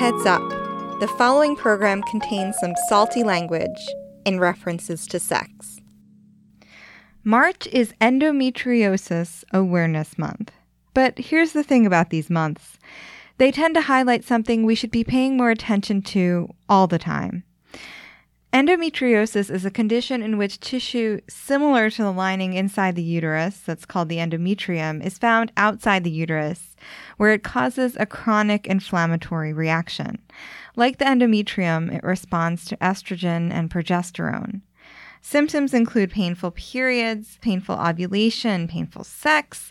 heads up the following program contains some salty language and references to sex. March is Endometriosis Awareness Month. But here's the thing about these months they tend to highlight something we should be paying more attention to all the time. Endometriosis is a condition in which tissue similar to the lining inside the uterus, that's called the endometrium, is found outside the uterus, where it causes a chronic inflammatory reaction. Like the endometrium, it responds to estrogen and progesterone. Symptoms include painful periods, painful ovulation, painful sex,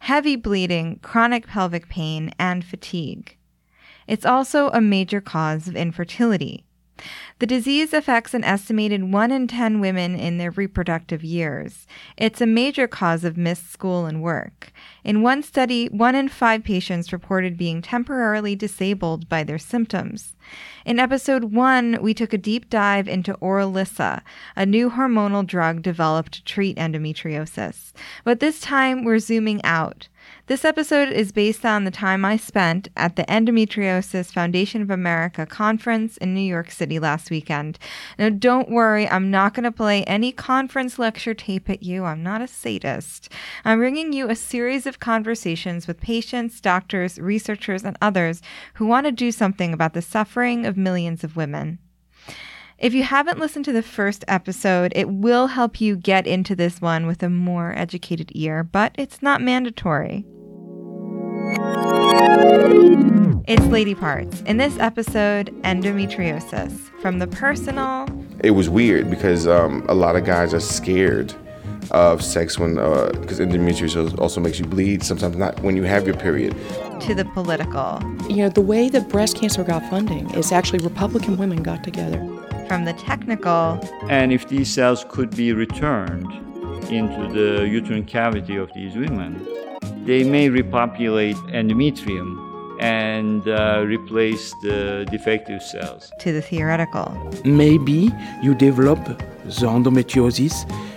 heavy bleeding, chronic pelvic pain, and fatigue. It's also a major cause of infertility. The disease affects an estimated 1 in 10 women in their reproductive years. It's a major cause of missed school and work. In one study, 1 in 5 patients reported being temporarily disabled by their symptoms. In episode 1, we took a deep dive into Orilissa, a new hormonal drug developed to treat endometriosis. But this time, we're zooming out. This episode is based on the time I spent at the Endometriosis Foundation of America conference in New York City last weekend. Now, don't worry, I'm not going to play any conference lecture tape at you. I'm not a sadist. I'm bringing you a series of conversations with patients, doctors, researchers, and others who want to do something about the suffering of millions of women. If you haven't listened to the first episode, it will help you get into this one with a more educated ear, but it's not mandatory. It's Lady Parts. In this episode, endometriosis. From the personal. It was weird because um, a lot of guys are scared of sex when, because uh, endometriosis also makes you bleed, sometimes not when you have your period. To the political. You know, the way that breast cancer got funding is actually Republican women got together. From the technical. And if these cells could be returned into the uterine cavity of these women, they may repopulate endometrium and uh, replace the defective cells. To the theoretical. Maybe you develop the endometriosis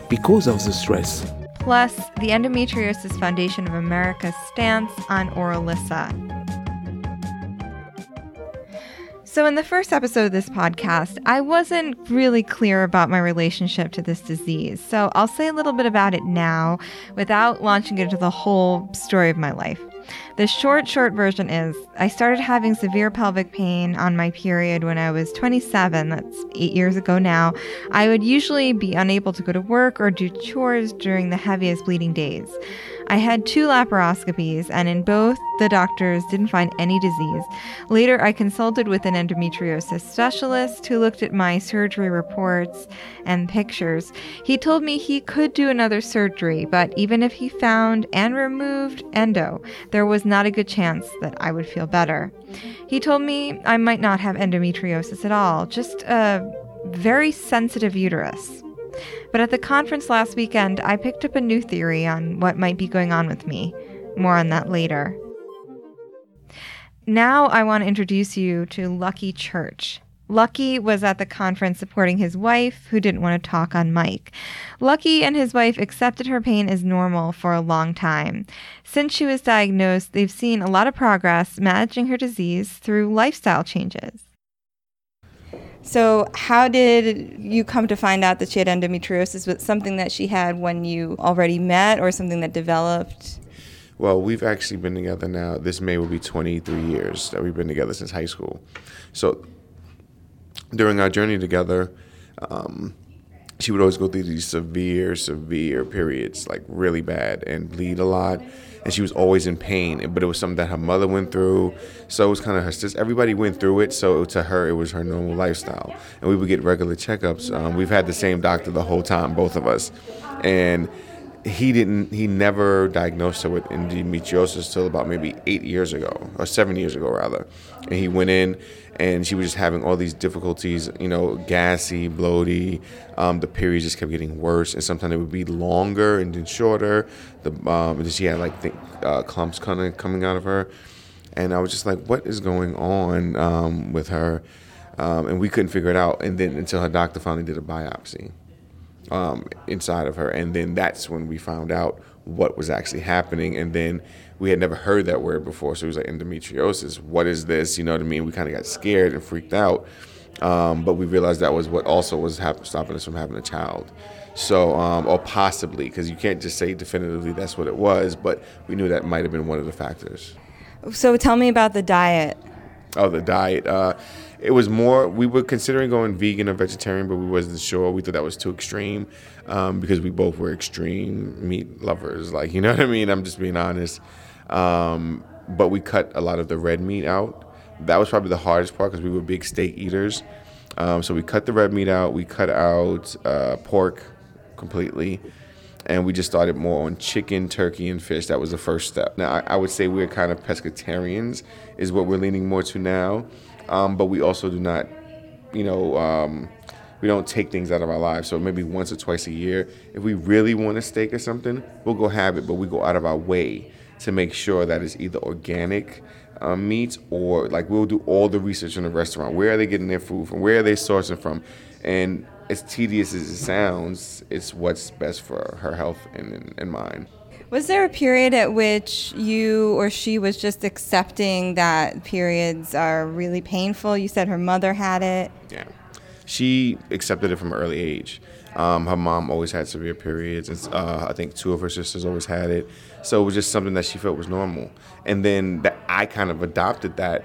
because of the stress. Plus, the Endometriosis Foundation of America's stance on Orilissa. So, in the first episode of this podcast, I wasn't really clear about my relationship to this disease. So, I'll say a little bit about it now without launching into the whole story of my life. The short, short version is I started having severe pelvic pain on my period when I was 27. That's eight years ago now. I would usually be unable to go to work or do chores during the heaviest bleeding days. I had two laparoscopies, and in both, the doctors didn't find any disease. Later, I consulted with an endometriosis specialist who looked at my surgery reports and pictures. He told me he could do another surgery, but even if he found and removed endo, there was not a good chance that I would feel better. He told me I might not have endometriosis at all, just a very sensitive uterus. But at the conference last weekend, I picked up a new theory on what might be going on with me. More on that later. Now I want to introduce you to Lucky Church. Lucky was at the conference supporting his wife, who didn't want to talk on mic. Lucky and his wife accepted her pain as normal for a long time. Since she was diagnosed, they've seen a lot of progress managing her disease through lifestyle changes. So, how did you come to find out that she had endometriosis? Was something that she had when you already met, or something that developed? Well, we've actually been together now. This May will be 23 years that we've been together since high school. So, during our journey together, um, she would always go through these severe, severe periods, like really bad, and bleed a lot. And she was always in pain, but it was something that her mother went through. So it was kind of her sister. Everybody went through it. So to her, it was her normal lifestyle. And we would get regular checkups. Um, we've had the same doctor the whole time, both of us. And he didn't he never diagnosed her with endometriosis till about maybe eight years ago or seven years ago rather and he went in and she was just having all these difficulties you know gassy bloaty. Um, the periods just kept getting worse. And sometimes it would be longer and then shorter. The um, and she had like the, uh, clumps kind of coming out of her. And i was just like what is going on um, with her? Um, and we couldn't figure it out. And then until her doctor finally did a biopsy um, inside of her. And then that's when we found out what was actually happening. And then we had never heard that word before. So it was like endometriosis. What is this? You know what I mean? We kind of got scared and freaked out. Um, but we realized that was what also was hap- stopping us from having a child. So, um, or possibly, because you can't just say definitively that's what it was, but we knew that might have been one of the factors. So tell me about the diet. Oh, the diet. Uh, it was more. We were considering going vegan or vegetarian, but we wasn't sure. We thought that was too extreme um, because we both were extreme meat lovers. Like you know what I mean. I'm just being honest. Um, but we cut a lot of the red meat out. That was probably the hardest part because we were big steak eaters. Um, so we cut the red meat out. We cut out uh, pork completely and we just started more on chicken, turkey, and fish. That was the first step. Now, I, I would say we're kind of pescatarians, is what we're leaning more to now. Um, but we also do not, you know, um, we don't take things out of our lives. So maybe once or twice a year, if we really want a steak or something, we'll go have it, but we go out of our way to make sure that it's either organic um, meat or like we'll do all the research in the restaurant. Where are they getting their food from? Where are they sourcing from? And as tedious as it sounds, it's what's best for her health and, and mine. Was there a period at which you or she was just accepting that periods are really painful? You said her mother had it. Yeah. She accepted it from an early age. Um, her mom always had severe periods, and uh, I think two of her sisters always had it. So it was just something that she felt was normal. And then that I kind of adopted that.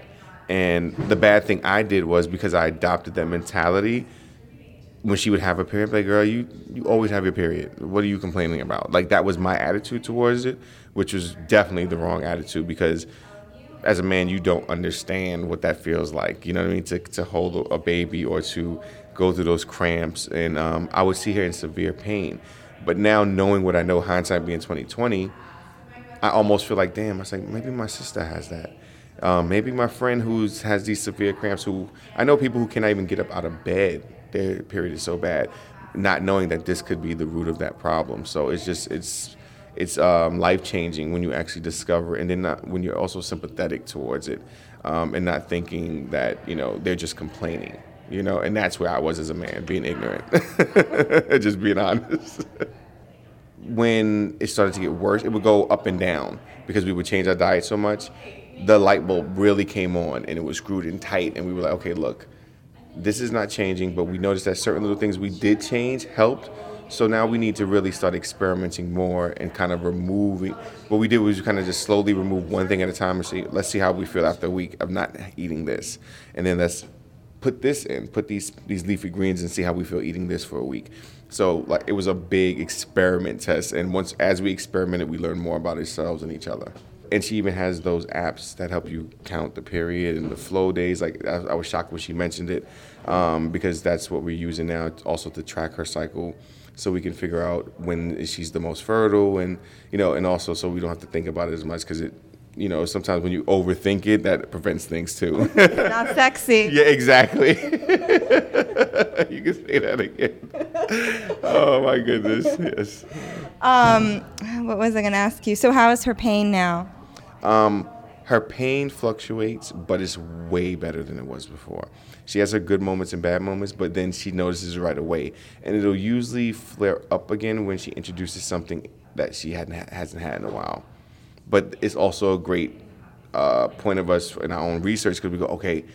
And the bad thing I did was because I adopted that mentality, when she would have a period, like, girl, you, you always have your period. What are you complaining about? Like, that was my attitude towards it, which was definitely the wrong attitude because as a man, you don't understand what that feels like. You know what I mean? To, to hold a baby or to go through those cramps. And um, I would see her in severe pain. But now, knowing what I know, hindsight being 2020, I almost feel like, damn, I was like, maybe my sister has that. Um, maybe my friend who has these severe cramps, who I know people who cannot even get up out of bed their period is so bad, not knowing that this could be the root of that problem. So it's just it's it's um, life changing when you actually discover, and then not, when you're also sympathetic towards it, um, and not thinking that you know they're just complaining. You know, and that's where I was as a man, being ignorant, just being honest. when it started to get worse, it would go up and down because we would change our diet so much. The light bulb really came on, and it was screwed in tight, and we were like, okay, look this is not changing, but we noticed that certain little things we did change helped. So now we need to really start experimenting more and kind of removing. What we did was kind of just slowly remove one thing at a time and see. Let's see how we feel after a week of not eating this, and then let's put this in, put these these leafy greens, and see how we feel eating this for a week. So like it was a big experiment test, and once as we experimented, we learned more about ourselves and each other and she even has those apps that help you count the period and the flow days. Like I, I was shocked when she mentioned it, um, because that's what we're using now, also to track her cycle, so we can figure out when she's the most fertile, and you know, and also so we don't have to think about it as much because it. You know, sometimes when you overthink it, that prevents things too. Not sexy. yeah, exactly. you can say that again. Oh my goodness, yes. Um, what was I going to ask you? So, how is her pain now? Um, her pain fluctuates, but it's way better than it was before. She has her good moments and bad moments, but then she notices it right away, and it'll usually flare up again when she introduces something that she hadn't hasn't had in a while. But it's also a great uh, point of us in our own research because we go, okay,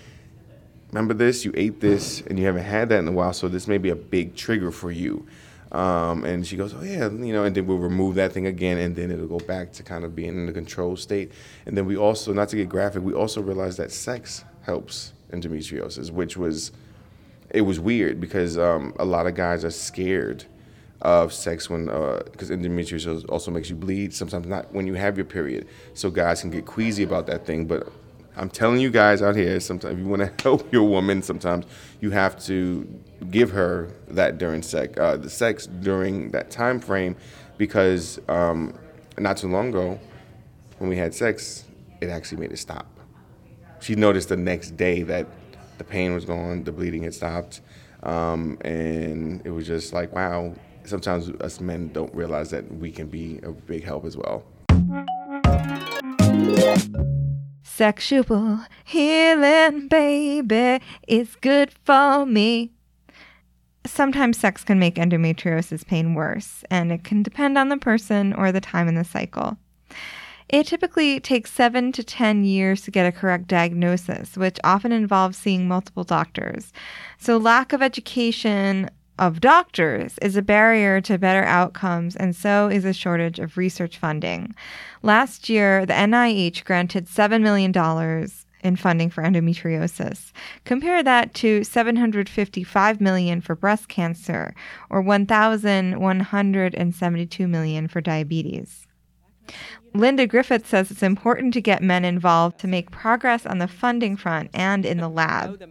remember this? You ate this, and you haven't had that in a while, so this may be a big trigger for you. Um, and she goes, oh yeah, you know, and then we'll remove that thing again, and then it'll go back to kind of being in the control state. And then we also, not to get graphic, we also realized that sex helps endometriosis, which was, it was weird because um, a lot of guys are scared of sex when, because uh, endometriosis also makes you bleed. Sometimes not when you have your period, so guys can get queasy about that thing. But I'm telling you guys out here, sometimes if you want to help your woman, sometimes you have to give her that during sex, uh, the sex during that time frame, because um, not too long ago, when we had sex, it actually made it stop. She noticed the next day that the pain was gone, the bleeding had stopped, um, and it was just like, wow. Sometimes us men don't realize that we can be a big help as well. Sexual healing, baby, is good for me. sometimes sex can make endometriosis pain worse, and it can depend on the person or the time in the cycle. It typically takes seven to 10 years to get a correct diagnosis, which often involves seeing multiple doctors. So, lack of education of doctors is a barrier to better outcomes, and so is a shortage of research funding. Last year, the NIH granted $7 million in funding for endometriosis. Compare that to 755 million for breast cancer or 1172 million for diabetes. Linda Griffith says it's important to get men involved to make progress on the funding front and in the lab.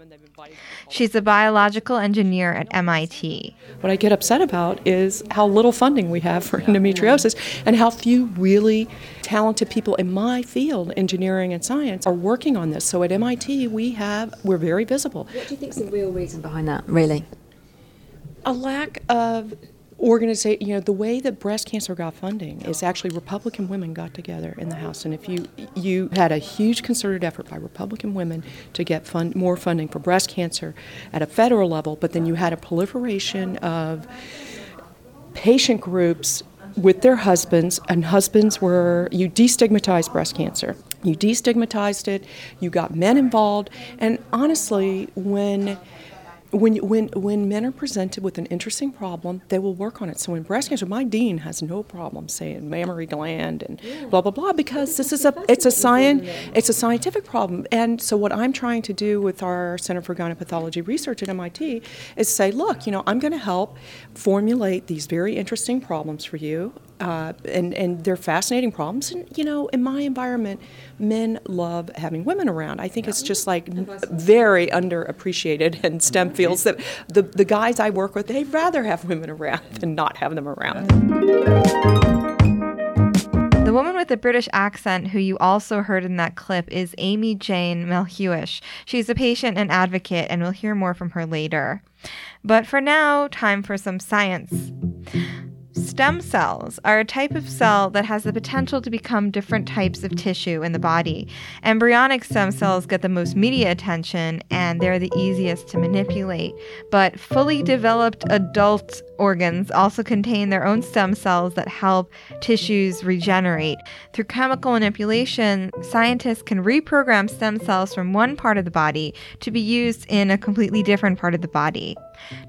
She's a biological engineer at MIT. What I get upset about is how little funding we have for endometriosis and how few really talented people in my field, engineering and science, are working on this. So at MIT, we have we're very visible. What do you think is the real reason behind that, really? A lack of organization, you know, the way that breast cancer got funding is actually Republican women got together in the House, and if you you had a huge concerted effort by Republican women to get fund more funding for breast cancer at a federal level, but then you had a proliferation of patient groups with their husbands, and husbands were you destigmatized breast cancer. You destigmatized it. You got men involved, and honestly, when when, when, when men are presented with an interesting problem, they will work on it. So in breast cancer, my dean has no problem saying mammary gland and blah blah blah because this is a it's a science it's a scientific problem. And so what I'm trying to do with our Center for Gynepathology Research at MIT is say, look, you know, I'm going to help formulate these very interesting problems for you uh, and and they're fascinating problems. And you know, in my environment, men love having women around. I think it's just like very underappreciated in STEM fields that the the guys I work with they'd rather have women around than not have them around. The woman with the British accent, who you also heard in that clip, is Amy Jane Melhuish. She's a patient and advocate, and we'll hear more from her later. But for now, time for some science. Stem cells are a type of cell that has the potential to become different types of tissue in the body. Embryonic stem cells get the most media attention and they're the easiest to manipulate. But fully developed adult organs also contain their own stem cells that help tissues regenerate. Through chemical manipulation, scientists can reprogram stem cells from one part of the body to be used in a completely different part of the body.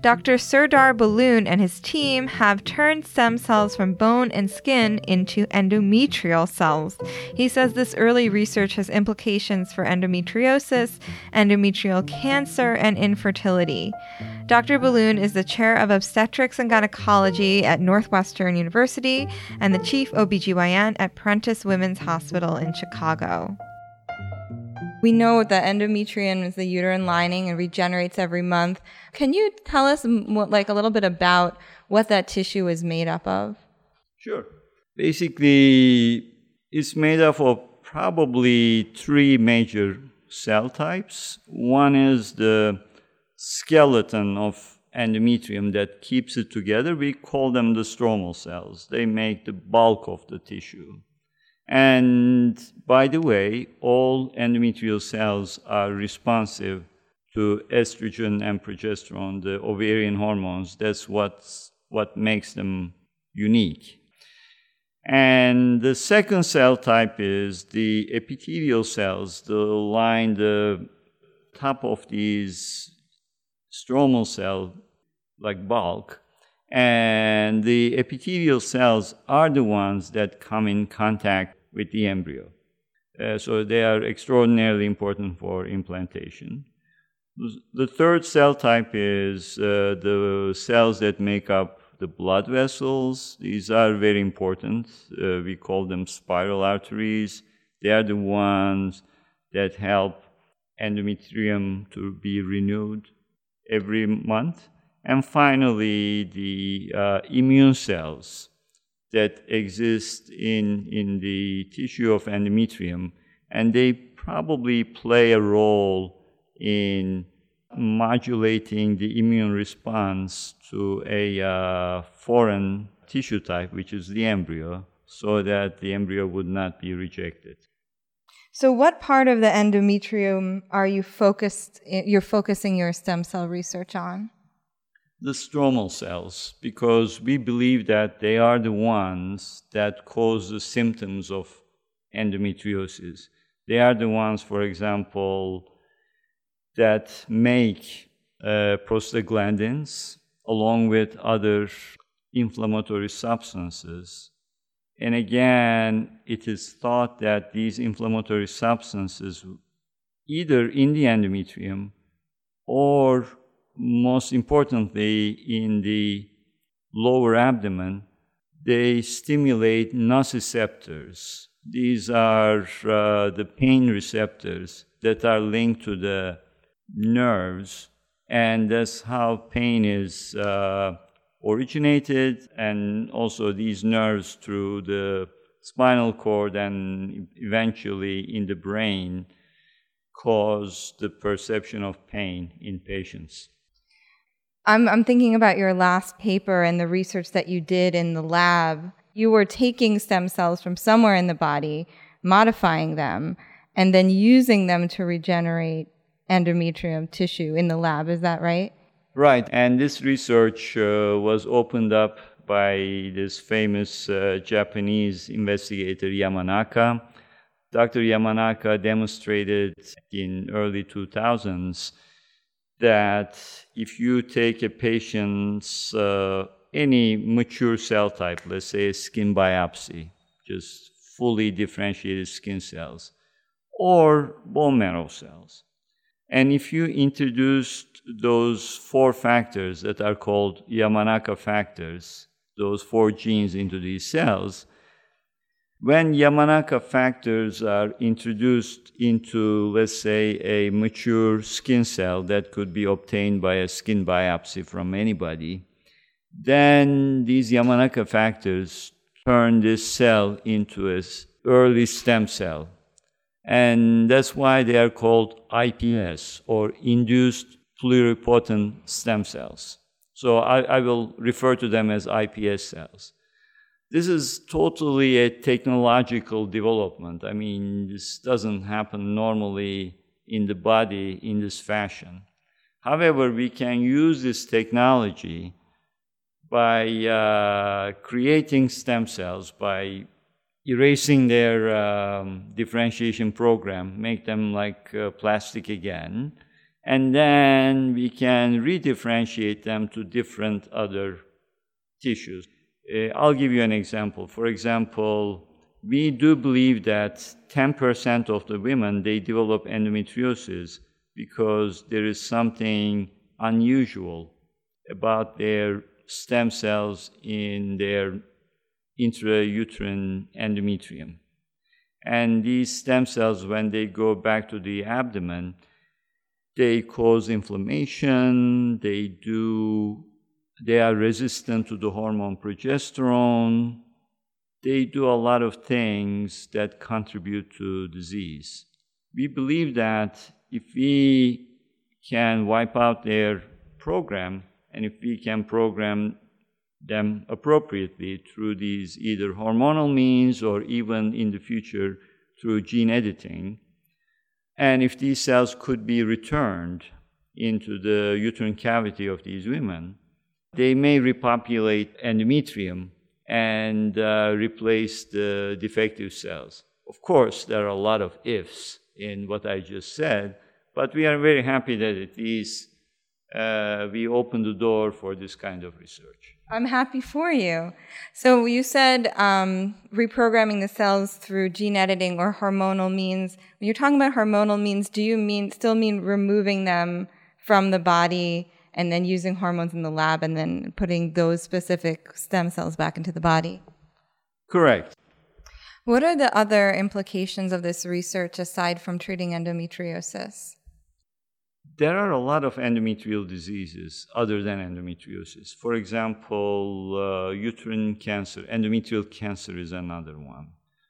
Dr. Serdar Bulun and his team have turned stem cells from bone and skin into endometrial cells. He says this early research has implications for endometriosis, endometrial cancer, and infertility. Dr. Bulun is the chair of obstetrics and gynecology at Northwestern University and the chief OBGYN at Prentice Women's Hospital in Chicago. We know that endometrium is the uterine lining and regenerates every month. Can you tell us like a little bit about what that tissue is made up of? Sure. Basically, it's made up of probably three major cell types. One is the skeleton of endometrium that keeps it together. We call them the stromal cells. They make the bulk of the tissue. And by the way, all endometrial cells are responsive to estrogen and progesterone, the ovarian hormones. That's what's, what makes them unique. And the second cell type is the epithelial cells, the line the top of these stromal cell like bulk and the epithelial cells are the ones that come in contact with the embryo. Uh, so they are extraordinarily important for implantation. The third cell type is uh, the cells that make up the blood vessels. These are very important. Uh, we call them spiral arteries. They are the ones that help endometrium to be renewed every month. And finally, the uh, immune cells that exist in, in the tissue of endometrium, and they probably play a role in modulating the immune response to a uh, foreign tissue type, which is the embryo, so that the embryo would not be rejected. So, what part of the endometrium are you focused? You're focusing your stem cell research on? the stromal cells because we believe that they are the ones that cause the symptoms of endometriosis. They are the ones, for example, that make uh, prostaglandins along with other inflammatory substances. And again, it is thought that these inflammatory substances, either in the endometrium or most importantly in the lower abdomen, they stimulate nociceptors. These are uh, the pain receptors that are linked to the nerves, and that's how pain is uh, originated, and also these nerves through the spinal cord and eventually in the brain cause the perception of pain in patients. I'm, I'm thinking about your last paper and the research that you did in the lab. You were taking stem cells from somewhere in the body, modifying them, and then using them to regenerate endometrium tissue in the lab. Is that right? Right. And this research uh, was opened up by this famous uh, Japanese investigator Yamanaka. Dr. Yamanaka demonstrated in early 2000s that if you take a patient's uh, any mature cell type, let's say a skin biopsy, just fully differentiated skin cells, or bone marrow cells, and if you introduced those four factors that are called Yamanaka factors, those four genes into these cells, when Yamanaka factors are introduced into, let's say, a mature skin cell that could be obtained by a skin biopsy from anybody, then these Yamanaka factors turn this cell into an early stem cell. And that's why they are called IPS, or induced pluripotent stem cells. So I, I will refer to them as IPS cells. This is totally a technological development. I mean, this doesn't happen normally in the body in this fashion. However, we can use this technology by uh, creating stem cells, by erasing their um, differentiation program, make them like uh, plastic again, and then we can redifferentiate them to different other tissues. Uh, I'll give you an example. For example, we do believe that 10% of the women they develop endometriosis because there is something unusual about their stem cells in their intrauterine endometrium. And these stem cells, when they go back to the abdomen, they cause inflammation, they do they are resistant to the hormone progesterone. They do a lot of things that contribute to disease. We believe that if we can wipe out their program and if we can program them appropriately through these either hormonal means or even in the future through gene editing, and if these cells could be returned into the uterine cavity of these women, they may repopulate endometrium and uh, replace the defective cells. Of course, there are a lot of ifs in what I just said, but we are very happy that at least uh, we opened the door for this kind of research. I'm happy for you. So you said um, reprogramming the cells through gene editing or hormonal means. When you're talking about hormonal means, do you mean still mean removing them from the body and then using hormones in the lab and then putting those specific stem cells back into the body. Correct. What are the other implications of this research aside from treating endometriosis? There are a lot of endometrial diseases other than endometriosis. For example, uh, uterine cancer, endometrial cancer is another one.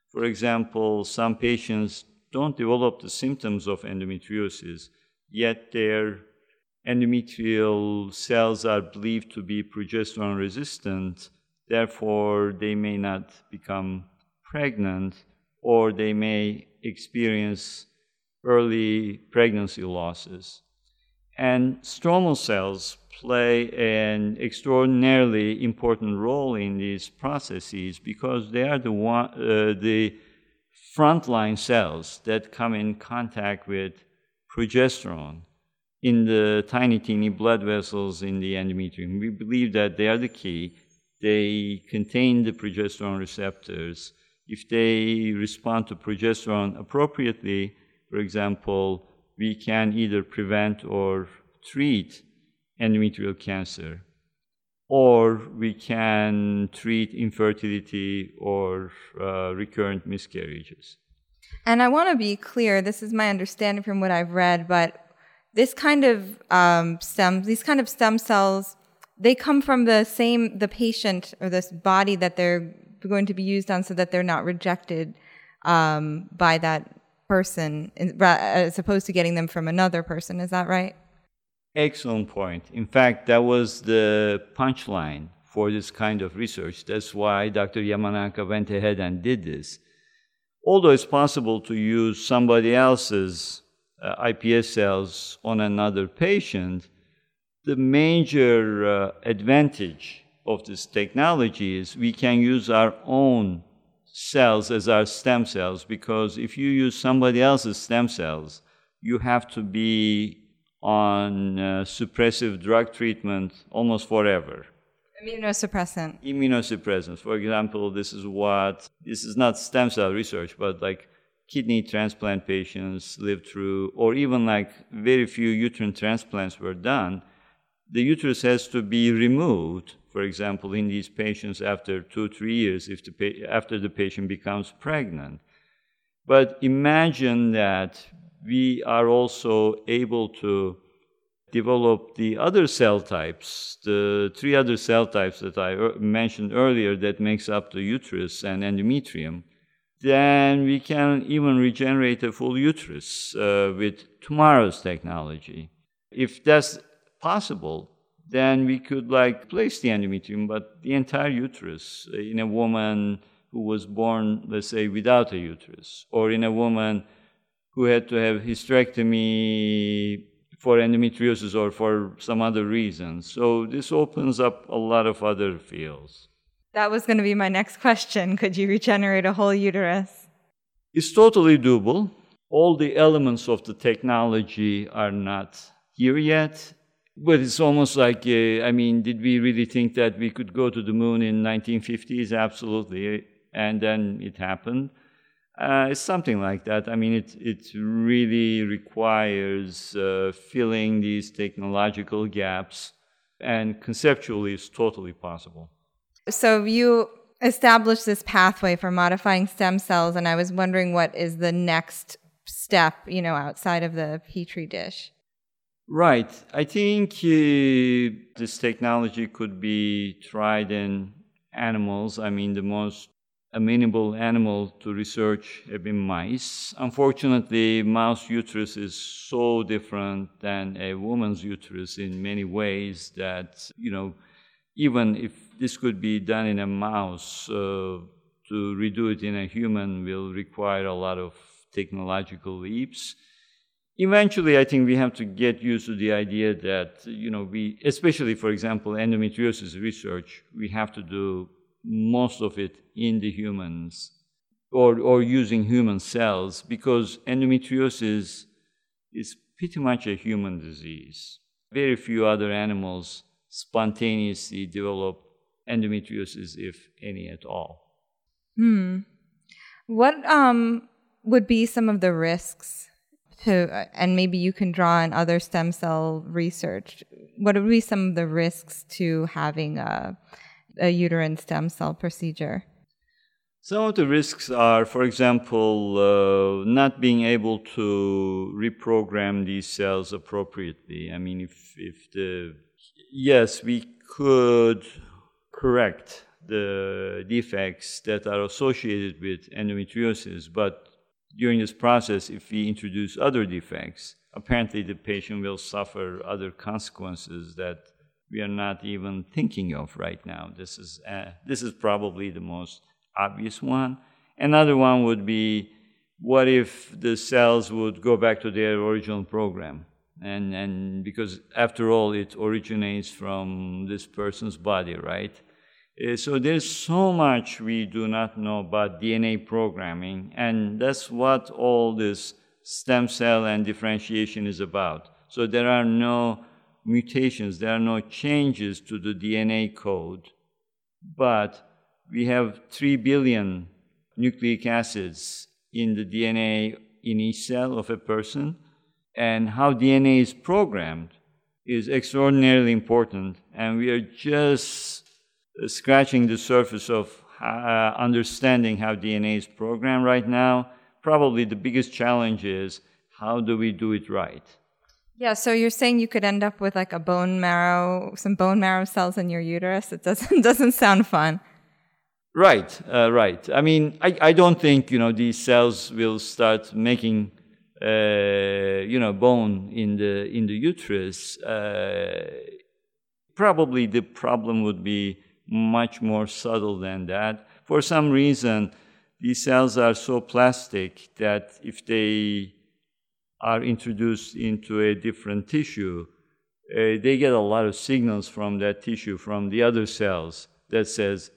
For example, some patients don't develop the symptoms of endometriosis, yet their endometrial cells are believed to be progesterone resistant, therefore, they may not become pregnant or they may experience early pregnancy losses. And stromal cells play an extraordinarily important role in these processes because they are the, one, uh, the frontline cells that come in contact with progesterone in the tiny, teeny blood vessels in the endometrium. We believe that they are the key. They contain the progesterone receptors. If they respond to progesterone appropriately, for example, we can either prevent or treat endometrial cancer, or we can treat infertility or uh, recurrent miscarriages. And I want to be clear, this is my understanding from what I've read, but this kind of um, stem, these kind of stem cells, they come from the same, the patient or this body that they're going to be used on so that they're not rejected um, by that person as opposed to getting them from another person. Is that right? Excellent point. In fact, that was the punchline for this kind of research. That's why Dr. Yamanaka went ahead and did this. Although it's possible to use somebody else's uh, iPS cells on another patient, the major uh, advantage of this technology is we can use our own cells as our stem cells because if you use somebody else's stem cells, you have to be on uh, suppressive drug treatment almost forever. Immunosuppressant. Immunosuppressants. For example, this is what, this is not stem cell research, but like kidney transplant patients live through, or even like very few uterine transplants were done, the uterus has to be removed, for example, in these patients after two, three years, if the after the patient becomes pregnant. But imagine that we are also able to develop the other cell types, the three other cell types that I mentioned earlier that makes up the uterus and endometrium then we can even regenerate a full uterus uh, with tomorrow's technology. If that's possible, then we could like place the endometrium, but the entire uterus uh, in a woman who was born, let's say, without a uterus, or in a woman who had to have hysterectomy for endometriosis or for some other reason. So this opens up a lot of other fields. That was going to be my next question. Could you regenerate a whole uterus? It's totally doable. All the elements of the technology are not here yet. But it's almost like, uh, I mean, did we really think that we could go to the moon in 1950s? Absolutely. And then it happened. Uh, it's something like that. I mean, it, it really requires uh, filling these technological gaps, and conceptually, it's totally possible. So you established this pathway for modifying stem cells, and I was wondering what is the next step, you know, outside of the petri dish. Right. I think uh, this technology could be tried in animals. I mean, the most amenable animal to research have been mice. Unfortunately, mouse uterus is so different than a woman's uterus in many ways that, you know, even if this could be done in a mouse, uh, to redo it in a human will require a lot of technological leaps. Eventually, I think we have to get used to the idea that, you know, we, especially for example, endometriosis research, we have to do most of it in the humans or, or using human cells because endometriosis is pretty much a human disease. Very few other animals spontaneously develop endometriosis, if any at all. Hmm. What um, would be some of the risks to, and maybe you can draw on other stem cell research, what would be some of the risks to having a, a uterine stem cell procedure? Some of the risks are, for example, uh, not being able to reprogram these cells appropriately. I mean, if, if the yes, we could correct the defects that are associated with endometriosis, but during this process, if we introduce other defects, apparently the patient will suffer other consequences that we are not even thinking of right now. This is, uh, this is probably the most obvious one. Another one would be what if the cells would go back to their original program? And, and because after all, it originates from this person's body, right? Uh, so there's so much we do not know about DNA programming, and that's what all this stem cell and differentiation is about. So there are no mutations, there are no changes to the DNA code, but we have 3 billion nucleic acids in the DNA in each cell of a person, and how DNA is programmed is extraordinarily important, and we are just scratching the surface of uh, understanding how DNA is programmed right now. Probably the biggest challenge is how do we do it right? Yeah, so you're saying you could end up with like a bone marrow, some bone marrow cells in your uterus. It doesn't doesn't sound fun. Right, uh, right. I mean, I, I don't think you know these cells will start making uh, you know bone in the in the uterus. Uh, probably the problem would be much more subtle than that. For some reason, these cells are so plastic that if they are introduced into a different tissue, uh, they get a lot of signals from that tissue, from the other cells, that says,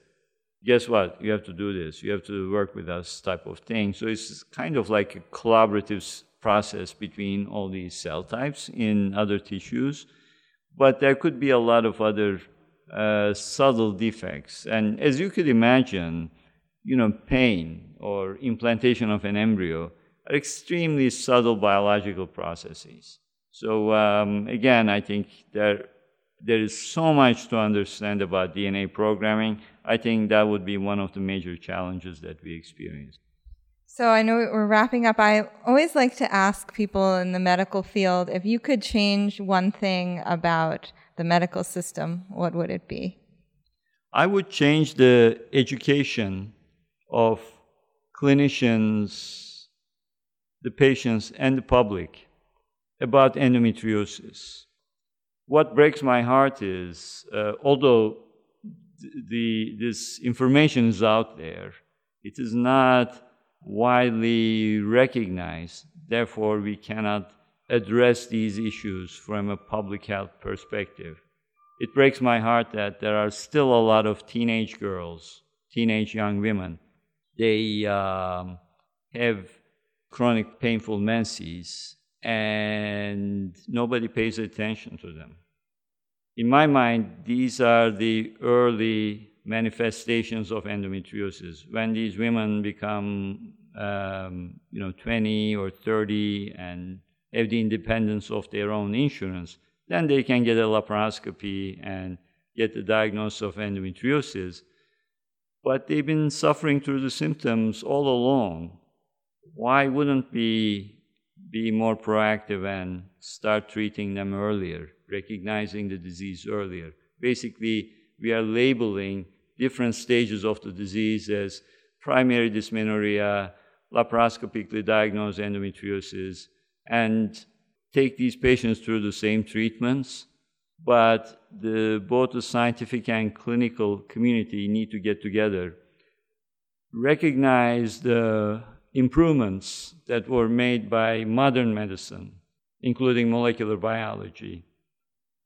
guess what, you have to do this, you have to work with us type of thing. So it's kind of like a collaborative process between all these cell types in other tissues. But there could be a lot of other uh, subtle defects. And as you could imagine, you know, pain or implantation of an embryo are extremely subtle biological processes. So um, again, I think there, there is so much to understand about DNA programming. I think that would be one of the major challenges that we experience. So I know we're wrapping up. I always like to ask people in the medical field if you could change one thing about the medical system, what would it be? I would change the education of clinicians the patients and the public about endometriosis. What breaks my heart is, uh, although the, this information is out there, it is not widely recognized. Therefore, we cannot address these issues from a public health perspective. It breaks my heart that there are still a lot of teenage girls, teenage young women. They um, have chronic painful menses, and nobody pays attention to them. In my mind, these are the early manifestations of endometriosis. When these women become, um, you know, 20 or 30 and have the independence of their own insurance, then they can get a laparoscopy and get the diagnosis of endometriosis. But they've been suffering through the symptoms all along why wouldn't we be more proactive and start treating them earlier, recognizing the disease earlier? Basically, we are labeling different stages of the disease as primary dysmenorrhea, laparoscopically diagnosed endometriosis, and take these patients through the same treatments. But the, both the scientific and clinical community need to get together, recognize the improvements that were made by modern medicine, including molecular biology,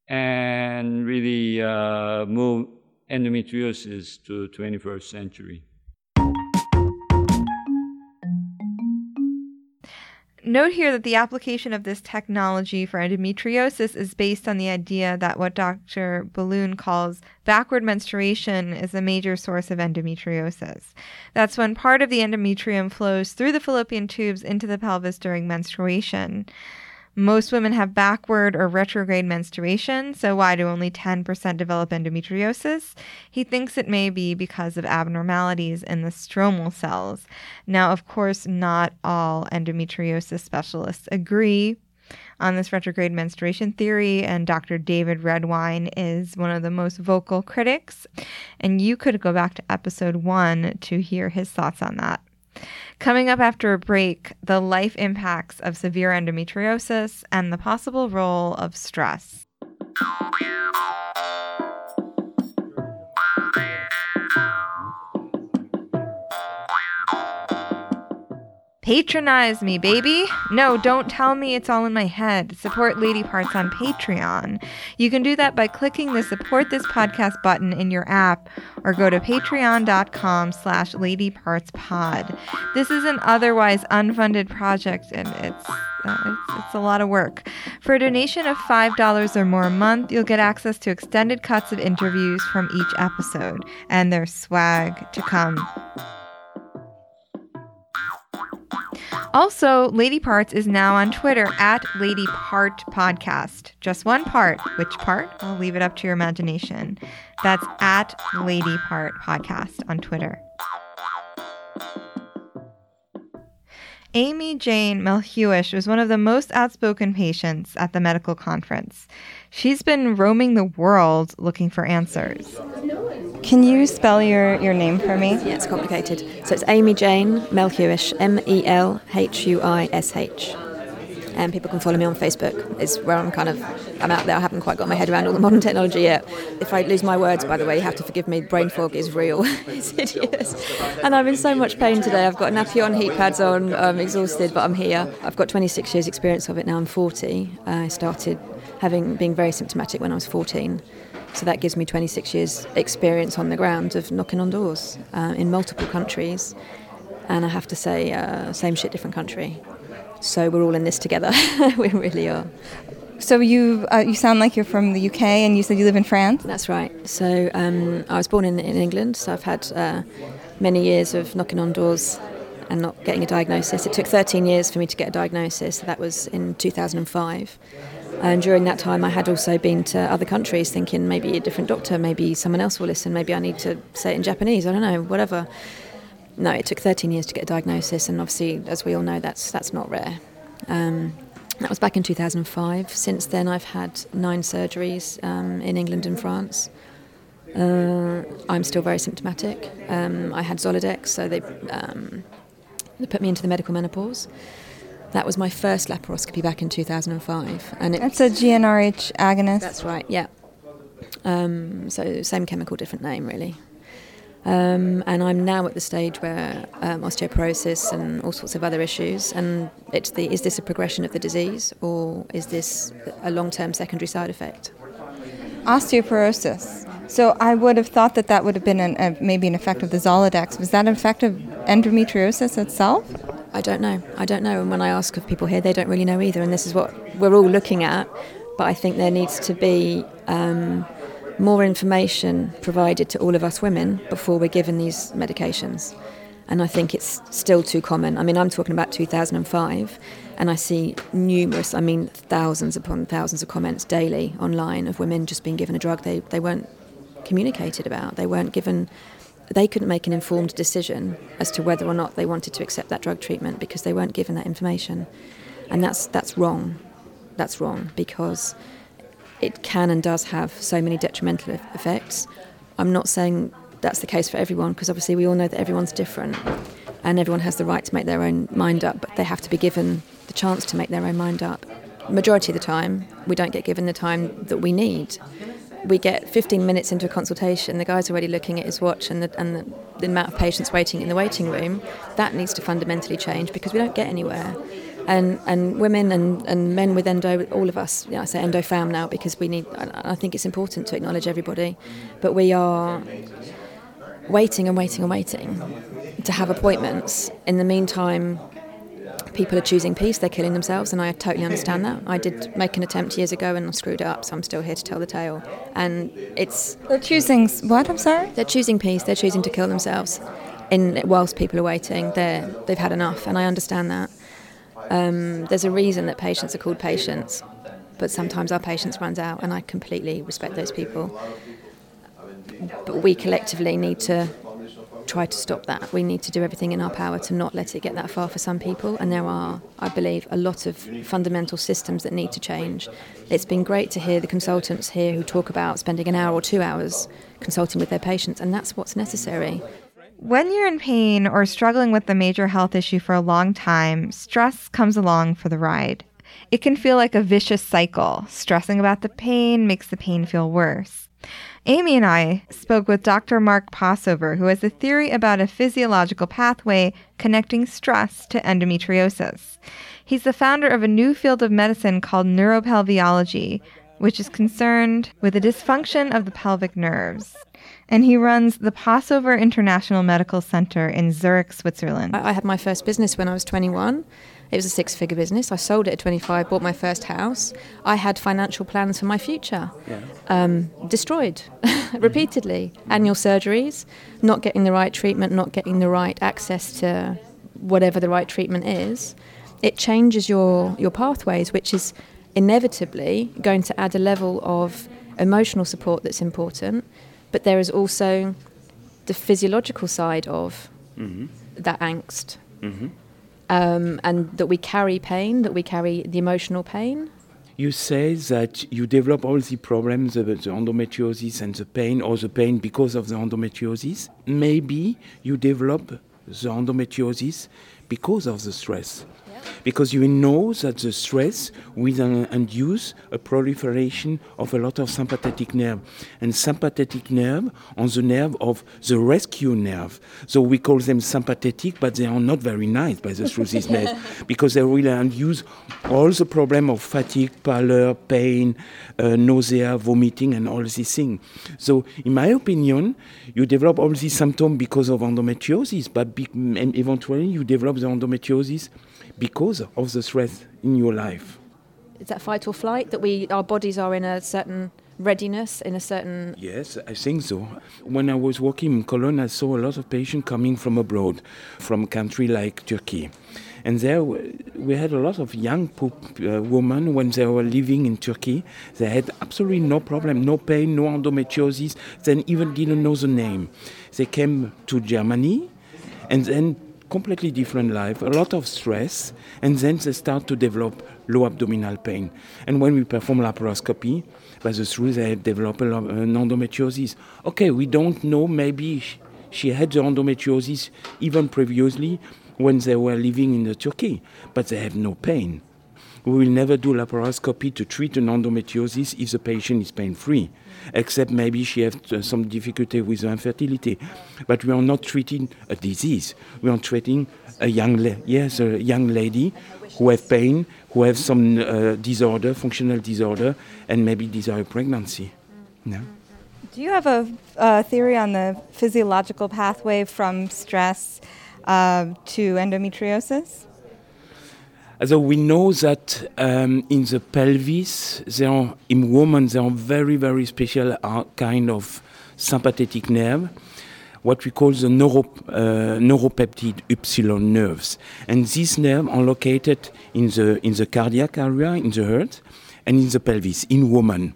and really uh, move endometriosis to 21st century. Note here that the application of this technology for endometriosis is based on the idea that what Dr. Bulun calls backward menstruation is a major source of endometriosis. That's when part of the endometrium flows through the fallopian tubes into the pelvis during menstruation. Most women have backward or retrograde menstruation, so why do only 10% develop endometriosis? He thinks it may be because of abnormalities in the stromal cells. Now, of course, not all endometriosis specialists agree on this retrograde menstruation theory, and Dr. David Redwine is one of the most vocal critics. And you could go back to episode one to hear his thoughts on that. Coming up after a break, the life impacts of severe endometriosis and the possible role of stress. Patronize me, baby. No, don't tell me it's all in my head. Support Lady Parts on Patreon. You can do that by clicking the support this podcast button in your app or go to patreon.com slash ladypartspod. This is an otherwise unfunded project and it's uh, it's, it's a lot of work. For a donation of $5 or more a month, you'll get access to extended cuts of interviews from each episode, and there's swag to come. Also, Lady Parts is now on Twitter at Lady Part Podcast. Just one part. Which part? I'll leave it up to your imagination. That's at Lady Part Podcast on Twitter. Amy Jane Melhuish was one of the most outspoken patients at the medical conference. She's been roaming the world looking for answers. Can you spell your, your name for me? Yeah, it's complicated. So it's Amy Jane Melhuish, M E L H U I S H. And people can follow me on Facebook. It's where I'm kind of I'm out there. I haven't quite got my head around all the modern technology yet. If I lose my words, by the way, you have to forgive me. Brain fog is real. it's hideous. And I'm in so much pain today. I've got nappy on, heat pads on. I'm exhausted, but I'm here. I've got 26 years experience of it now. I'm 40. I started having being very symptomatic when I was 14. So that gives me 26 years experience on the ground of knocking on doors uh, in multiple countries. And I have to say, uh, same shit, different country. So we're all in this together. we really are. So you uh, you sound like you're from the UK, and you said you live in France. That's right. So um, I was born in, in England, so I've had uh, many years of knocking on doors and not getting a diagnosis. It took 13 years for me to get a diagnosis. That was in 2005. And during that time, I had also been to other countries thinking maybe a different doctor, maybe someone else will listen, maybe I need to say it in Japanese, I don't know, whatever. No, it took 13 years to get a diagnosis, and obviously, as we all know, that's, that's not rare. Um, that was back in 2005. Since then, I've had nine surgeries um, in England and France. Uh, I'm still very symptomatic. Um, I had Zoladex, so they, um, they put me into the medical menopause. That was my first laparoscopy back in 2005, and it, That's a GnRH agonist. that's right, yeah. Um, so same chemical, different name, really. Um, and I'm now at the stage where um, osteoporosis and all sorts of other issues, and it's the is this a progression of the disease or is this a long-term secondary side effect? Osteoporosis. So I would have thought that that would have been an, a, maybe an effect of the Zoladex. Was that an effect of endometriosis itself? I don't know. I don't know. And when I ask of people here, they don't really know either. And this is what we're all looking at. But I think there needs to be um, more information provided to all of us women before we're given these medications. And I think it's still too common. I mean, I'm talking about 2005, and I see numerous, I mean, thousands upon thousands of comments daily online of women just being given a drug they, they weren't communicated about. They weren't given they couldn't make an informed decision as to whether or not they wanted to accept that drug treatment because they weren't given that information. And that's, that's wrong. That's wrong because it can and does have so many detrimental effects. I'm not saying that's the case for everyone because obviously we all know that everyone's different and everyone has the right to make their own mind up, but they have to be given the chance to make their own mind up. Majority of the time, we don't get given the time that we need we get 15 minutes into a consultation, the guy's already looking at his watch and, the, and the, amount of patients waiting in the waiting room. That needs to fundamentally change because we don't get anywhere. And, and women and, and men with endo, all of us, you know, I say endo fam now because we need, I think it's important to acknowledge everybody, but we are waiting and waiting and waiting to have appointments. In the meantime, people are choosing peace, they're killing themselves, and I totally understand that. I did make an attempt years ago and I screwed it up, so I'm still here to tell the tale. And it's. They're choosing what? I'm sorry? They're choosing peace, they're choosing to kill themselves. In, whilst people are waiting, they're, they've had enough, and I understand that. Um, there's a reason that patients are called patients, but sometimes our patience runs out, and I completely respect those people. But we collectively need to try to stop that. We need to do everything in our power to not let it get that far for some people. And there are, I believe, a lot of fundamental systems that need to change. It's been great to hear the consultants here who talk about spending an hour or two hours consulting with their patients, and that's what's necessary. When you're in pain or struggling with a major health issue for a long time, stress comes along for the ride. It can feel like a vicious cycle. Stressing about the pain makes the pain feel worse. Amy and I spoke with Dr. Mark Possover, who has a theory about a physiological pathway connecting stress to endometriosis. He's the founder of a new field of medicine called neuropelviology, which is concerned with the dysfunction of the pelvic nerves. And he runs the Possover International Medical Center in Zurich, Switzerland. I I had my first business when I was 21. It was a six figure business. I sold it at 25, bought my first house. I had financial plans for my future. Um, destroyed repeatedly. Annual surgeries, not getting the right treatment, not getting the right access to whatever the right treatment is. It changes your, your pathways, which is inevitably going to add a level of emotional support that's important. But there is also the physiological side of that angst um, and that we carry pain, that we carry the emotional pain. You say that you develop all the problems, the, the endometriosis and the pain, or the pain because of the endometriosis. Maybe you develop the endometriosis because of the stress. Because you know that the stress will induce a proliferation of a lot of sympathetic nerve. And sympathetic nerve on the nerve of the rescue nerve. So we call them sympathetic, but they are not very nice by the nerve because they will induce all the problem of fatigue, pallor, pain, uh, nausea, vomiting, and all these things. So, in my opinion, you develop all these symptoms because of endometriosis, but be- eventually you develop the endometriosis because of the stress in your life. Is that fight or flight? That we our bodies are in a certain readiness, in a certain Yes, I think so. When I was working in Cologne, I saw a lot of patients coming from abroad, from a country like Turkey. And there we had a lot of young poop, uh, women when they were living in Turkey. They had absolutely no problem, no pain, no endometriosis. They even didn't know the name. They came to Germany and then completely different life, a lot of stress, and then they start to develop low abdominal pain. And when we perform laparoscopy, by the through they develop an uh, endometriosis. Okay, we don't know, maybe she had the endometriosis even previously when they were living in the Turkey, but they have no pain. We will never do laparoscopy to treat an endometriosis if the patient is pain-free, except maybe she has uh, some difficulty with infertility. But we are not treating a disease. We are treating a young, la- yes, a young lady who have pain, who have some uh, disorder, functional disorder, and maybe desire pregnancy. Yeah. Do you have a, a theory on the physiological pathway from stress uh, to endometriosis? So we know that um, in the pelvis, there are, in women, there are very, very special uh, kind of sympathetic nerve, what we call the neuro, uh, neuropeptide epsilon nerves. And these nerves are located in the, in the cardiac area, in the heart, and in the pelvis, in women.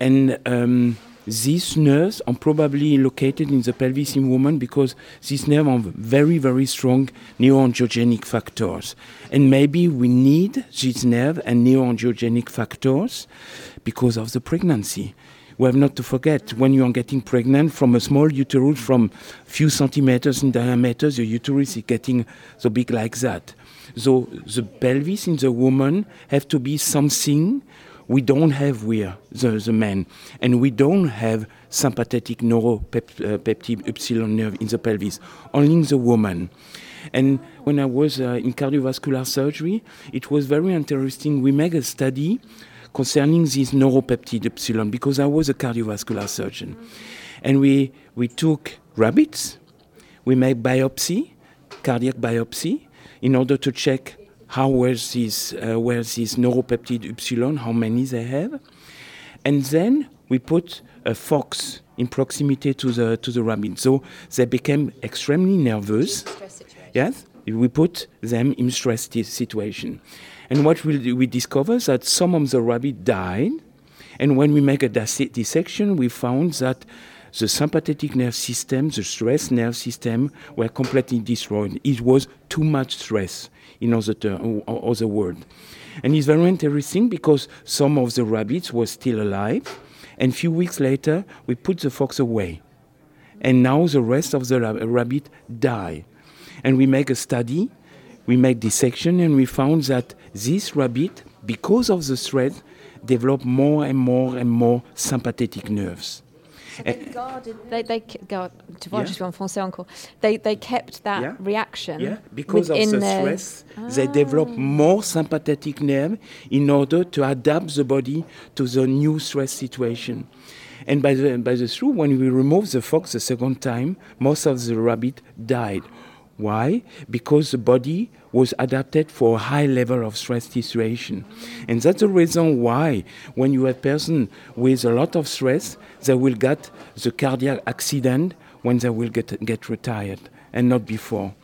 And um, these nerves are probably located in the pelvis in women because these nerves are very, very strong neuroangiogenic factors. And maybe we need these nerve and neuroangiogenic factors because of the pregnancy. We have not to forget when you are getting pregnant from a small uterus from few centimeters in diameter, the uterus is getting so big like that. So the pelvis in the woman have to be something we don't have with the, the man, and we don't have sympathetic neuropeptide epsilon nerve in the pelvis, only in the woman. And when I was uh, in cardiovascular surgery, it was very interesting. We made a study concerning this neuropeptide epsilon because I was a cardiovascular surgeon. And we, we took rabbits, we made biopsy, cardiac biopsy, in order to check how was this, uh, where this neuropeptide epsilon, how many they have. And then we put a fox in proximity to the, to the rabbit. So they became extremely nervous. Yes, we put them in stress situation. And what we, we discover that some of the rabbit died. And when we make a dis- dissection, we found that the sympathetic nerve system, the stress nerve system, were completely destroyed. It was too much stress, in other, ter- o- other. And it's very interesting because some of the rabbits were still alive, and a few weeks later we put the fox away, and now the rest of the rab- rabbit die. And we make a study, we make dissection, and we found that this rabbit because of the stress, develop more and more and more sympathetic nerves. They eh. guarded, they, they ke- guard, tu Yeah. je suis en français encore. They, they kept that Yeah. reaction Yeah, because of the their, stress, ah. they develop more sympathetic nerve in order to adapt the body to the new stress situation. And by the by the through, when we remove the fox the second time, most of the rabbit died. Why? Because the body was adapted for a high level of stress situation. And that's the reason why when you have a person with a lot of stress, they will get the cardiac accident when they will get, get retired and not before.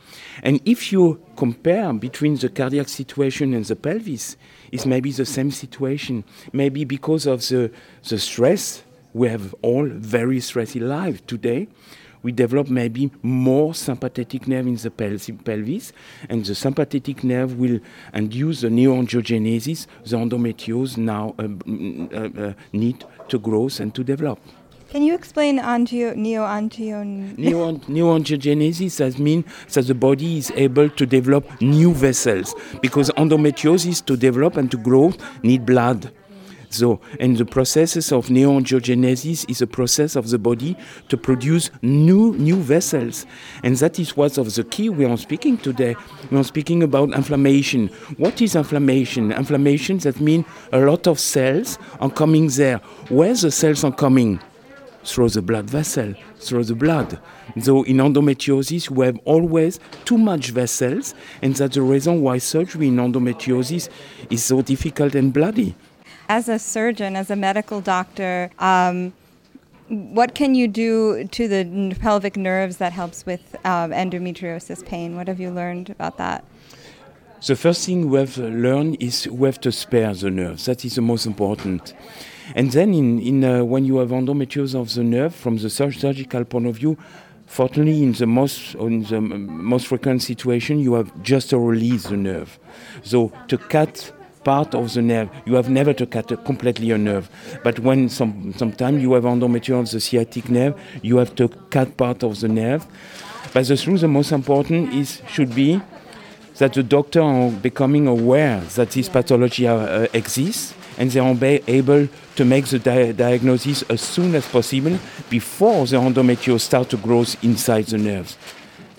And if you compare between the cardiac situation and the pelvis, it's maybe the same situation. Maybe because of the, the stress, we have all very stressy life today. We develop maybe more sympathetic nerve in the pel- pelvis, and the sympathetic nerve will induce the neoangiogenesis, the endometriose now uh, mm, uh, uh, need to grow and to develop. Can you explain angio, neoangio? Neo- Neoangiogenesis that means that the body is able to develop new vessels because endometriosis to develop and to grow need blood. So, and the processes of neoangiogenesis is a process of the body to produce new new vessels, and that is what of the key we are speaking today. We are speaking about inflammation. What is inflammation? Inflammation that means a lot of cells are coming there. Where the cells are coming? through the blood vessel, through the blood. So in endometriosis, we have always too much vessels, and that's the reason why surgery in endometriosis is so difficult and bloody. As a surgeon, as a medical doctor, um, what can you do to the pelvic nerves that helps with um, endometriosis pain? What have you learned about that? The first thing we have learned is we have to spare the nerves. That is the most important. And then, in, in uh, when you have endometriosis of the nerve, from the sur- surgical point of view, fortunately, in the most in the m- most frequent situation, you have just to release the nerve. So to cut part of the nerve, you have never to cut completely a nerve. But when some sometimes you have endometriosis of the sciatic nerve, you have to cut part of the nerve. But the truth, the most important is should be that the doctor are becoming aware that this pathology uh, uh, exists and they are able to make the di- diagnosis as soon as possible before the endometriose start to grow inside the nerves.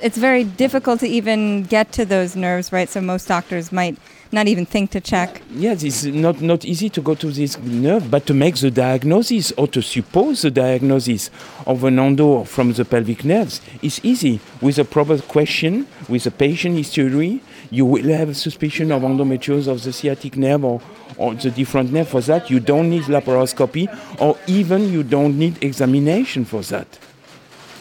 It's very difficult to even get to those nerves, right? So most doctors might not even think to check. Yes, it's not, not easy to go to this nerve, but to make the diagnosis or to suppose the diagnosis of an endo from the pelvic nerves is easy. With a proper question, with a patient history, you will have a suspicion of endometriosis of the sciatic nerve or, or the different nerve. For that, you don't need laparoscopy or even you don't need examination for that.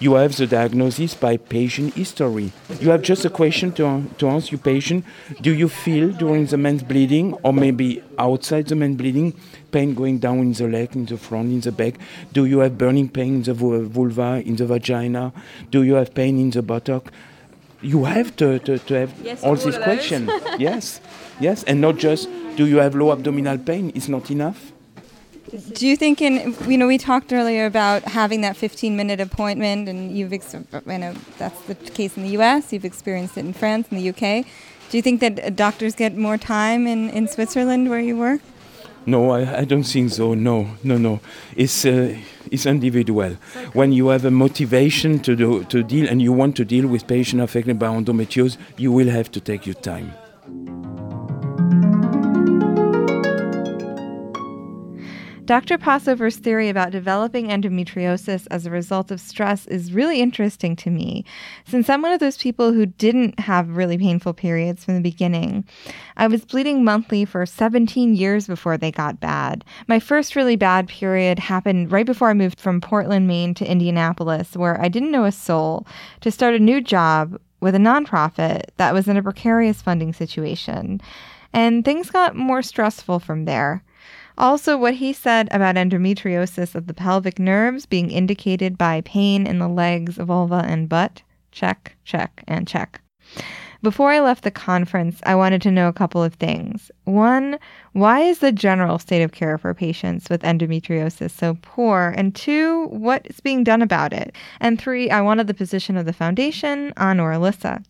You have the diagnosis by patient history. You have just a question to, to ask your patient Do you feel during the men's bleeding, or maybe outside the men's bleeding, pain going down in the leg, in the front, in the back? Do you have burning pain in the vulva, in the vagina? Do you have pain in the buttock? You have to, to, to have Yes, all all these questions. yes, yes, and not just do you have low abdominal pain? It's not enough. Do you think in you know we talked earlier about having that 15 minute appointment and you've ex- I know that's the case in the US you've experienced it in France and the UK do you think that uh, doctors get more time in, in Switzerland where you work No, I, I don't think so. No, no, no. It's uh, it's individual. When you have a motivation to do, to deal and you want to deal with patient affected by endometriosis, you will have to take your time. Dr. Possover's theory about developing endometriosis as a result of stress is really interesting to me, since I'm one of those people who didn't have really painful periods from the beginning. I was bleeding monthly for 17 years before they got bad. My first really bad period happened right before I moved from Portland, Maine to Indianapolis, where I didn't know a soul, to start a new job with a nonprofit that was in a precarious funding situation. And things got more stressful from there. Also, what he said about endometriosis of the pelvic nerves being indicated by pain in the legs, vulva, and butt. Check, check, and check. Before I left the conference, I wanted to know a couple of things. One, why is the general state of care for patients with endometriosis so poor? And two, what is being done about it? And three, I wanted the position of the foundation on Orilissa.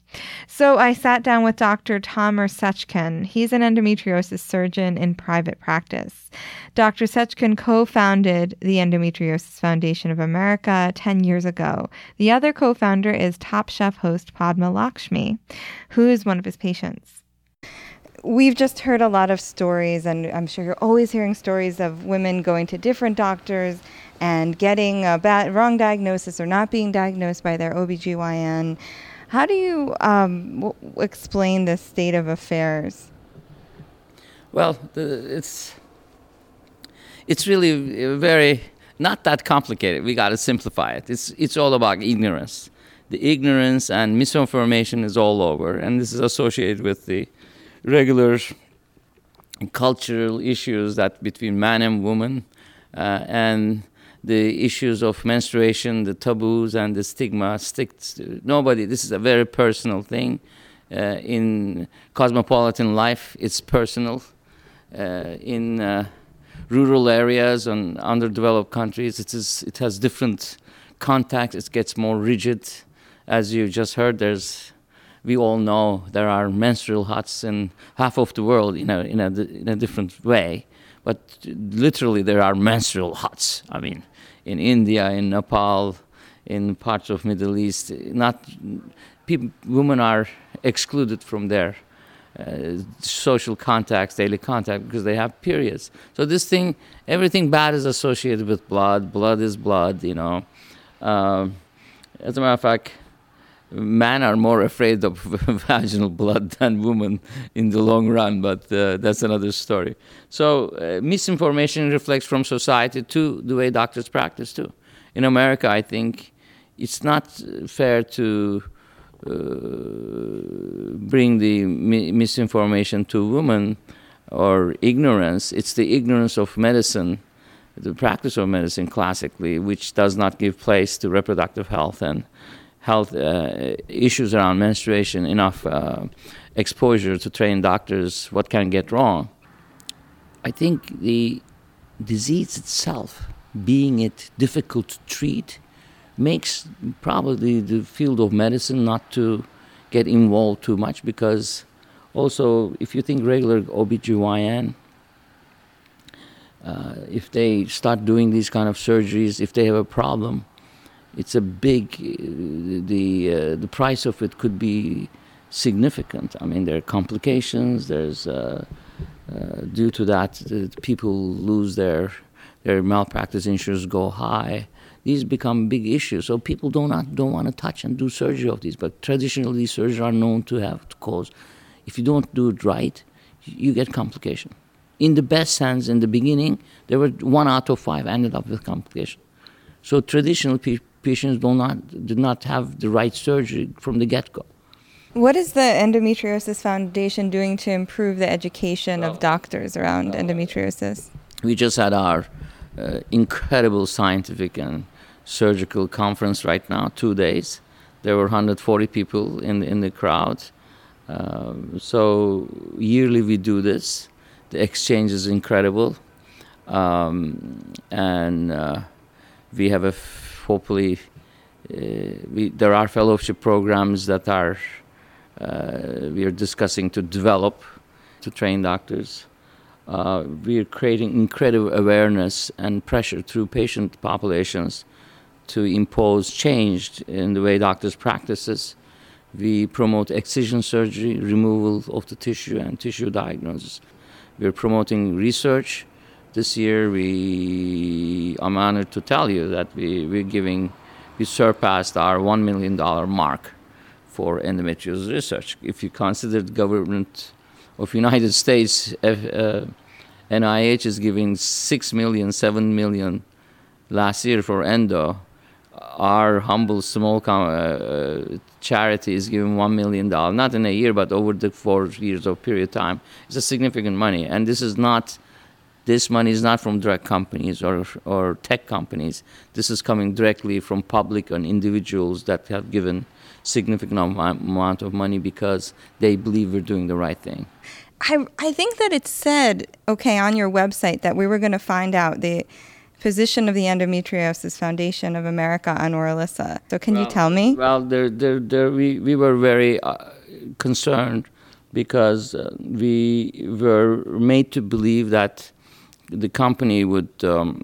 So I sat down with Dr. Tamer Seckin. He's an endometriosis surgeon in private practice. Dr. Seckin co founded the Endometriosis Foundation of America 10 years ago. The other co founder is Top Chef host Padma Lakshmi, who is one of his patients. We've just heard a lot of stories, and I'm sure you're always hearing stories of women going to different doctors and getting a bad, wrong diagnosis or not being diagnosed by their OBGYN. How do you um, w- explain this state of affairs? Well, the, it's it's really very not that complicated. We got to simplify it. It's it's all about ignorance. The ignorance and misinformation is all over, and this is associated with the regular cultural issues that between man and woman, uh, and the issues of menstruation, the taboos and the stigma sticks. To nobody. This is a very personal thing. Uh, in cosmopolitan life, it's personal. Uh, in uh, rural areas and underdeveloped countries, it is it has different contacts. It gets more rigid, as you just heard. There's we all know there are menstrual huts in half of the world in a in a in a different way, but literally there are menstrual huts. I mean, in India, in Nepal, in parts of Middle East, not people, women are excluded from their uh, social contacts, daily contact, because they have periods. So this thing, everything bad is associated with blood. Blood is blood, you know. Um, as a matter of fact, men are more afraid of vaginal blood than women in the long run, but uh, that's another story. So, uh, misinformation reflects from society to the way doctors practice, too. In America, I think it's not fair to uh, bring the mi- misinformation to women or ignorance. It's the ignorance of medicine, the practice of medicine classically, which does not give place to reproductive health and health uh, issues around menstruation, enough uh, exposure to train doctors what can get wrong. I think the disease itself, being it difficult to treat, makes probably the field of medicine not to get involved too much because also if you think regular OBGYN, uh, if they start doing these kind of surgeries, if they have a problem, it's a big the uh, the price of it could be significant. I mean, there are complications. There's uh, uh, due to that, people lose their their malpractice insurance go high. These become big issues. So people do not don't want to touch and do surgery of these. But traditionally, these surgeries are known to have to cause. If you don't do it right, you get complication. In the best sense, in the beginning, there were one out of five ended up with complication. So traditional people patients do not do not have the right surgery from the get-go. What is the Endometriosis Foundation doing to improve the education of doctors around endometriosis? We just had our uh, incredible scientific and surgical conference right now, two days. There were 140 people in in the crowd. Uh, so yearly we do this. The exchange is incredible, um, and uh, we have a hopefully uh, we, there are fellowship programs that are uh, we are discussing to develop to train doctors. Uh, we are creating incredible awareness and pressure through patient populations to impose change in the way doctors practices. We promote excision surgery, removal of the tissue, and tissue diagnosis. We are promoting research this year we I'm honored to tell you that we, we're giving we surpassed our one million dollar mark for endometriosis research. If you consider the government of United States, uh, NIH is giving six million, seven million last year for endo. Our humble small uh, charity is giving one million dollars, not in a year, but over the four years of period of time. It's a significant money, and this is not this money is not from drug companies or, or tech companies. This is coming directly from public and individuals that have given significant amount of money because they believe we're doing the right thing. I, I think that it said, okay, on your website that we were going to find out the position of the Endometriosis Foundation of America on Orilissa. So, can well, you tell me? Well, there, there, there, we, we were very uh, concerned because uh, we were made to believe that the company would um,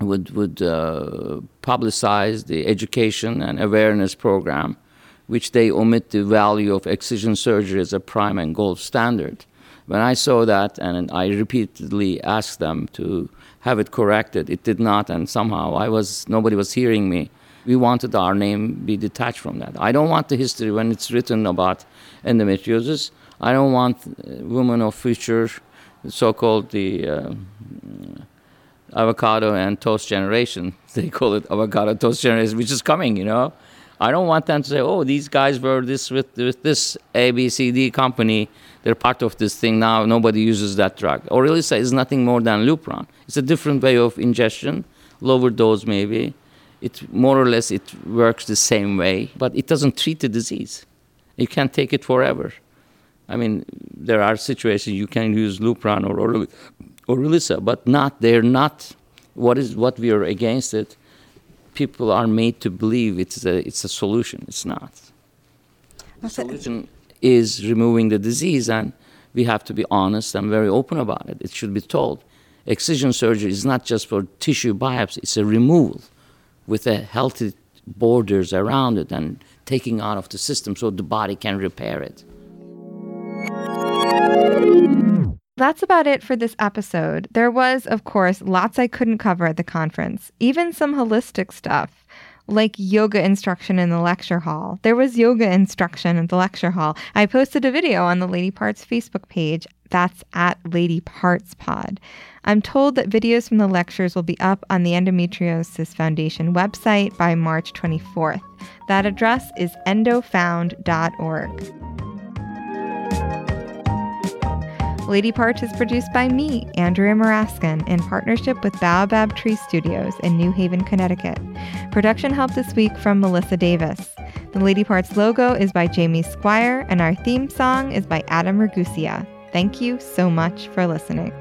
would would uh, publicize the education and awareness program, which they omit the value of excision surgery as a prime and gold standard. When I saw that, and I repeatedly asked them to have it corrected, it did not, and somehow I was nobody was hearing me. We wanted our name be detached from that. I don't want the history when it's written about endometriosis. I don't want uh, women of future, so-called the uh, avocado and toast generation. They call it avocado toast generation, which is coming, you know. I don't want them to say, "Oh, these guys were this with, with this ABCD company. They're part of this thing now. Nobody uses that drug." Orilissa is nothing more than Lupron. It's a different way of ingestion, lower dose maybe. It more or less it works the same way, but it doesn't treat the disease. You can't take it forever. I mean, there are situations you can use Lupron or Orilissa, but not. They're not. What is what we are against it? People are made to believe it's a it's a solution. It's not. The solution is removing the disease, and we have to be honest and very open about it. It should be told. Excision surgery is not just for tissue biopsy; it's a removal with a healthy borders around it and taking out of the system so the body can repair it. That's about it for this episode. There was, of course, lots I couldn't cover at the conference, even some holistic stuff like yoga instruction in the lecture hall. There was yoga instruction in the lecture hall. I posted a video on the Lady Parts Facebook page. That's at Lady Parts Pod. I'm told that videos from the lectures will be up on the Endometriosis Foundation website by March 24th. That address is endofound.org. Lady Parts is produced by me, Andrea Maraskin, in partnership with Baobab Tree Studios in New Haven, Connecticut. Production help this week from Melissa Davis. The Lady Parts logo is by Jamie Squire, and our theme song is by Adam Ragusea. Thank you so much for listening.